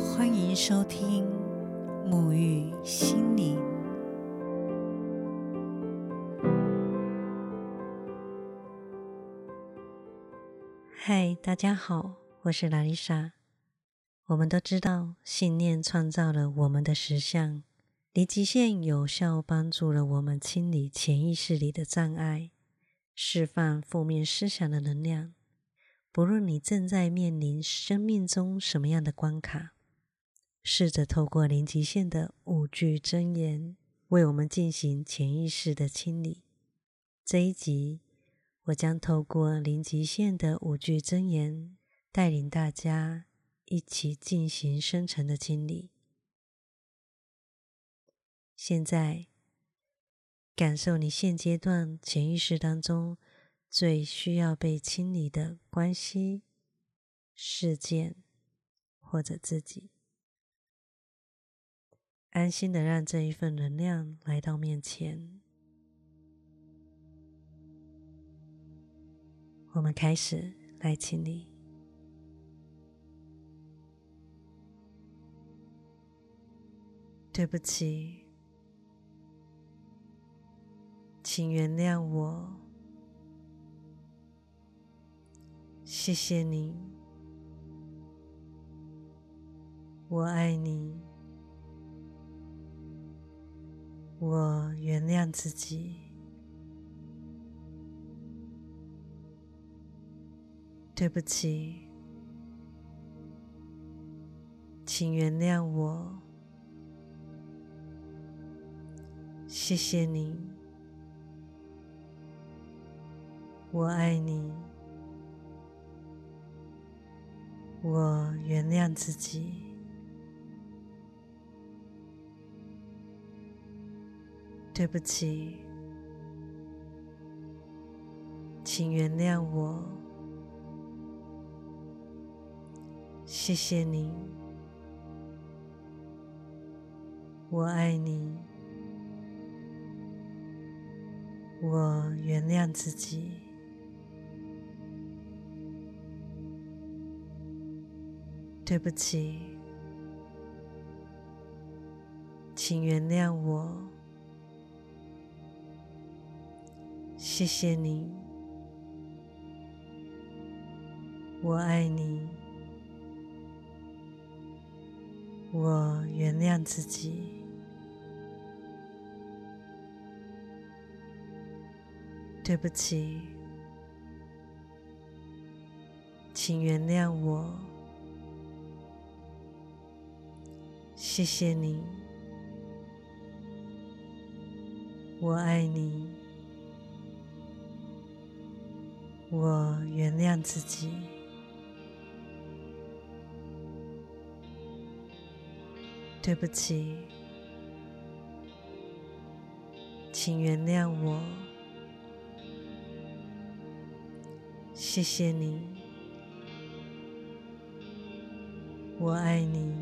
欢迎收听沐浴心灵。嗨，大家好，我是拉丽莎。我们都知道，信念创造了我们的实相。离极限有效帮助了我们清理潜意识里的障碍，释放负面思想的能量。不论你正在面临生命中什么样的关卡，试着透过零极限的五句真言，为我们进行潜意识的清理。这一集。我将透过零极限的五句真言，带领大家一起进行深层的清理。现在，感受你现阶段潜意识当中最需要被清理的关系、事件或者自己，安心的让这一份能量来到面前。我们开始来清理。对不起，请原谅我。谢谢你，我爱你，我原谅自己。对不起，请原谅我。谢谢你，我爱你，我原谅自己。对不起，请原谅我。谢谢你，我爱你，我原谅自己。对不起，请原谅我。谢谢你，我爱你。我原谅自己。对不起，请原谅我。谢谢你，我爱你。我原谅自己。对不起，请原谅我。谢谢你，我爱你，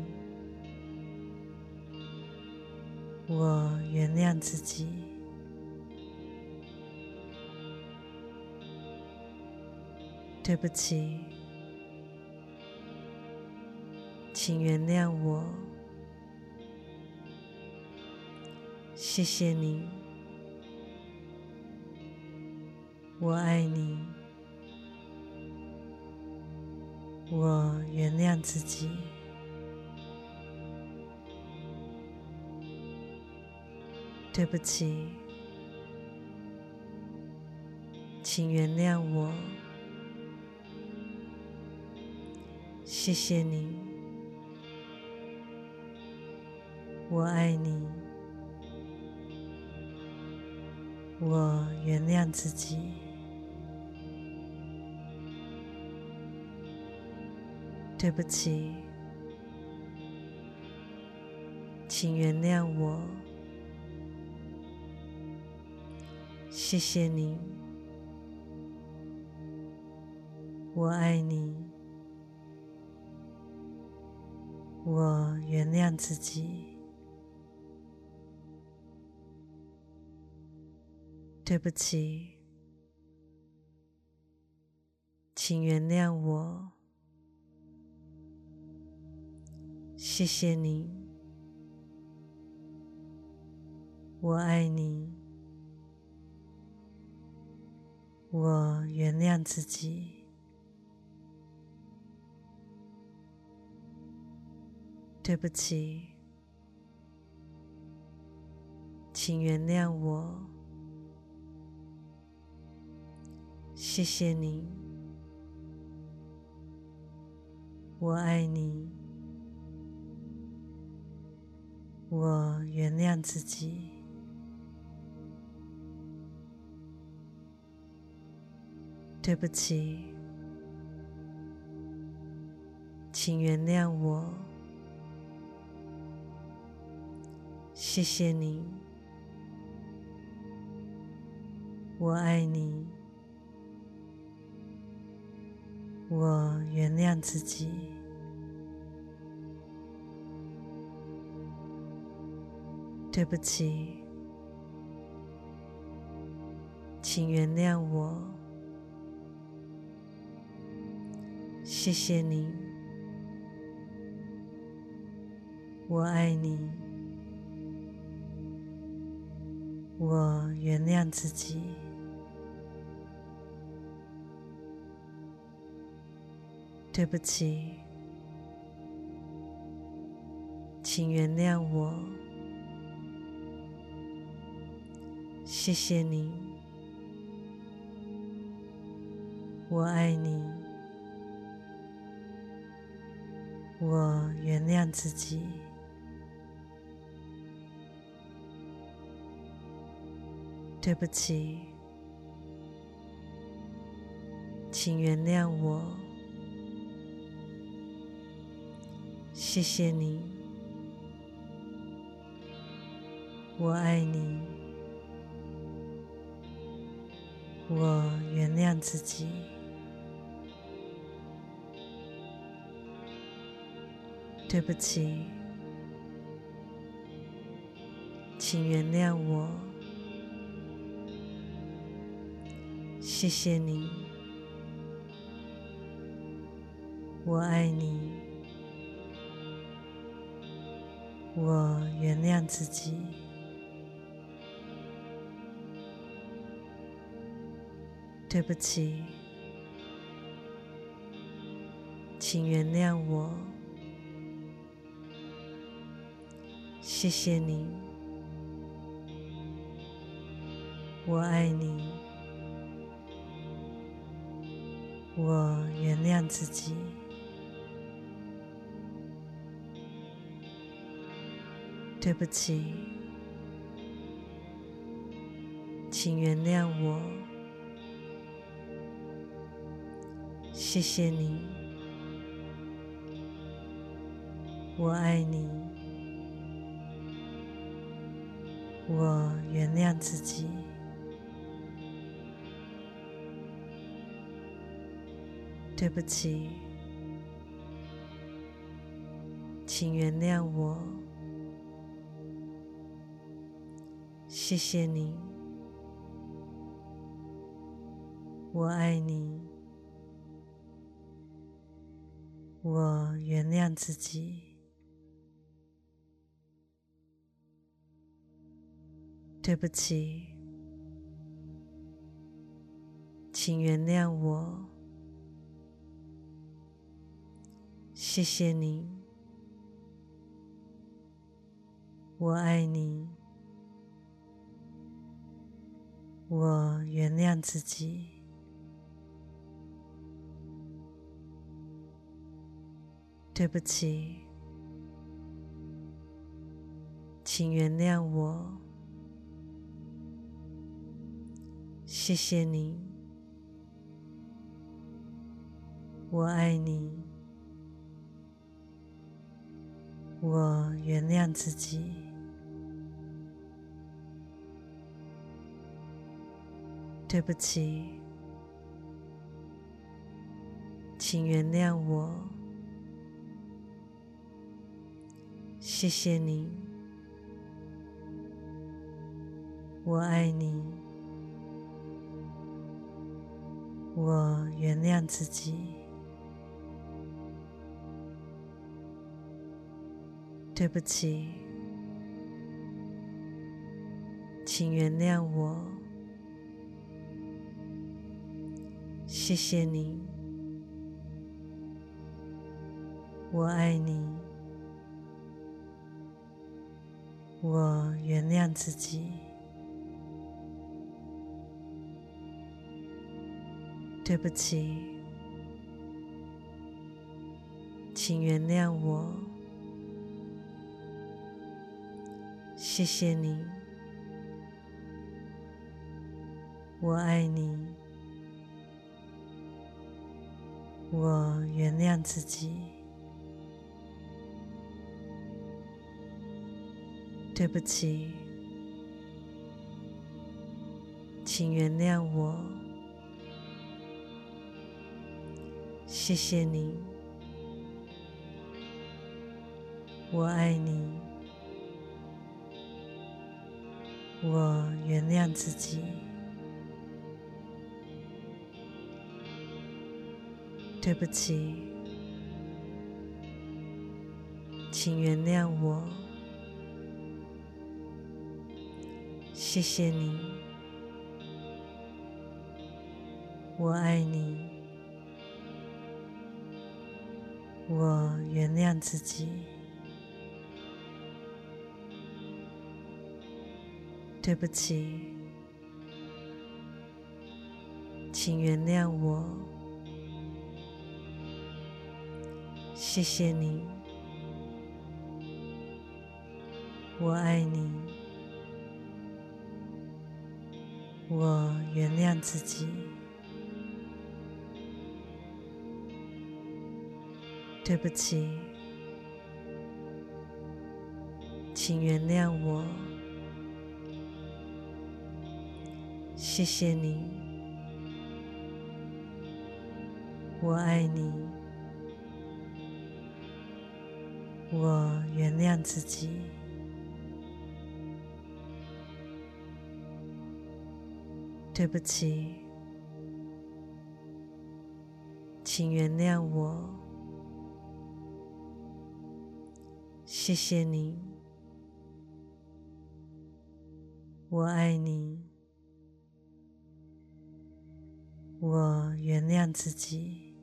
我原谅自己。对不起，请原谅我。谢谢你，我爱你，我原谅自己。对不起，请原谅我。谢谢你，我爱你。我原谅自己。对不起，请原谅我。谢谢你，我爱你。我原谅自己。对不起，请原谅我。谢谢你，我爱你，我原谅自己，对不起，请原谅我，谢谢你，我爱你。我原谅自己，对不起，请原谅我，谢谢你，我爱你，我原谅自己。对不起，请原谅我。谢谢你，我爱你，我原谅自己。对不起，请原谅我。谢谢你，我爱你，我原谅自己。对不起，请原谅我。谢谢你，我爱你。我原谅自己，对不起，请原谅我，谢谢你，我爱你，我原谅自己。对不起，请原谅我。谢谢你，我爱你，我原谅自己。对不起，请原谅我。谢谢你，我爱你，我原谅自己。对不起，请原谅我。谢谢你，我爱你。我原谅自己，对不起，请原谅我，谢谢你，我爱你，我原谅自己。对不起，请原谅我。谢谢你，我爱你，我原谅自己。对不起，请原谅我。谢谢你，我爱你，我原谅自己。对不起，请原谅我，谢谢你，我爱你，我原谅自己，对不起，请原谅我。谢谢你，我爱你，我原谅自己，对不起，请原谅我，谢谢你，我爱你。我原谅自己，对不起，请原谅我，谢谢你，我爱你，我原谅自己。对不起，请原谅我。谢谢你，我爱你，我原谅自己。对不起，请原谅我。谢谢你，我爱你，我原谅自己。对不起，请原谅我。谢谢你，我爱你。我原谅自己，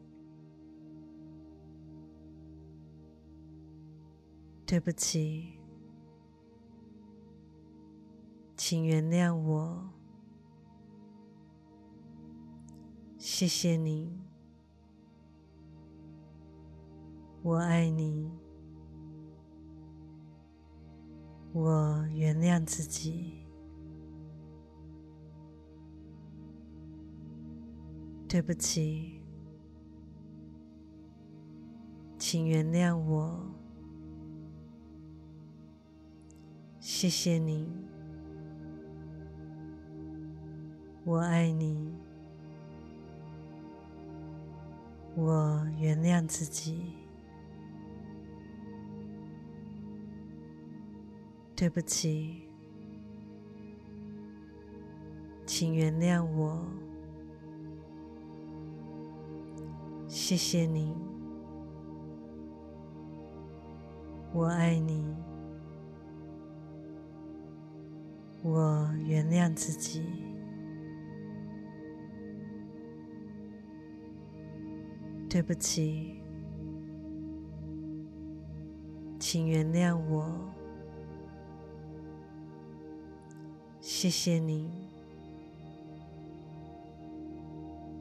对不起，请原谅我，谢谢你，我爱你，我原谅自己。对不起，请原谅我。谢谢你，我爱你，我原谅自己。对不起，请原谅我。谢谢你，我爱你，我原谅自己。对不起，请原谅我。谢谢你，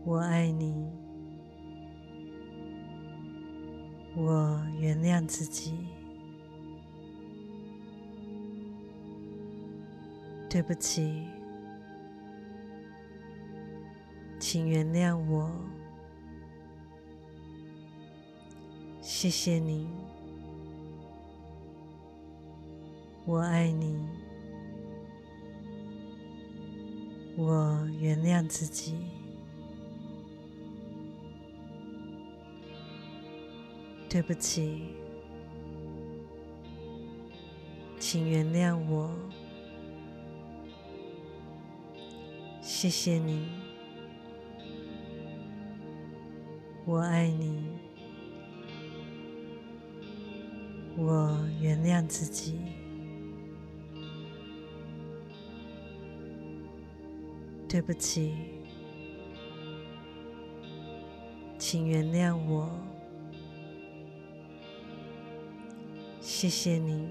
我爱你。我原谅自己，对不起，请原谅我，谢谢你，我爱你，我原谅自己。对不起，请原谅我。谢谢你，我爱你，我原谅自己。对不起，请原谅我。谢谢你，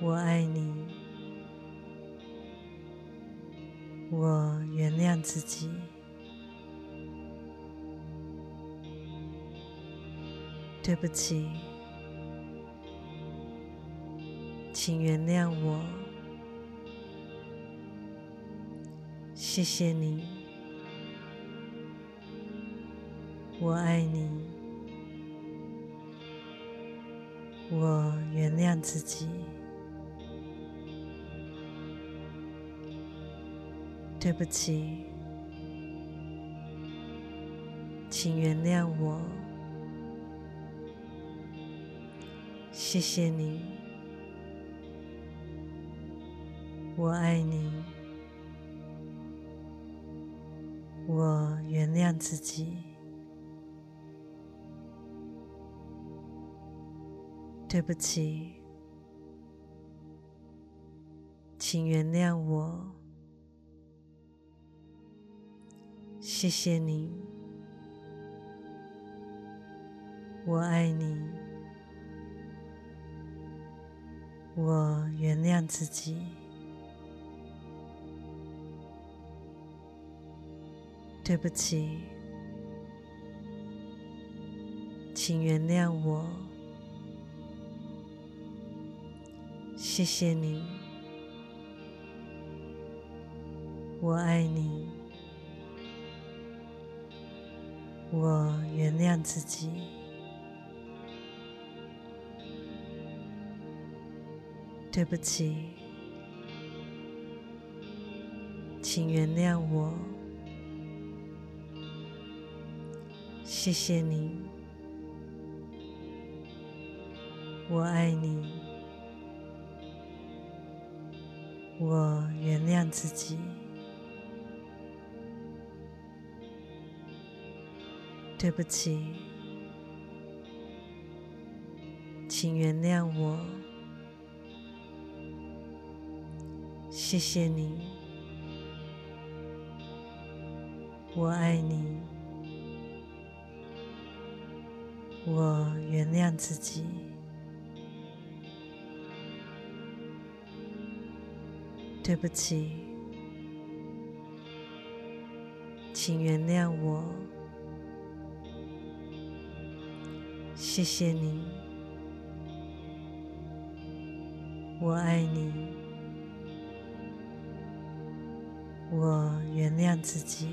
我爱你。我原谅自己。对不起，请原谅我。谢谢你，我爱你。我原谅自己。对不起，请原谅我。谢谢你，我爱你，我原谅自己。对不起，请原谅我。谢谢你，我爱你。我原谅自己。对不起，请原谅我。谢谢你，我爱你。我原谅自己。对不起，请原谅我。谢谢你，我爱你。我原谅自己。对不起，请原谅我。谢谢你，我爱你，我原谅自己。对不起，请原谅我。谢谢你，我爱你。我原谅自己。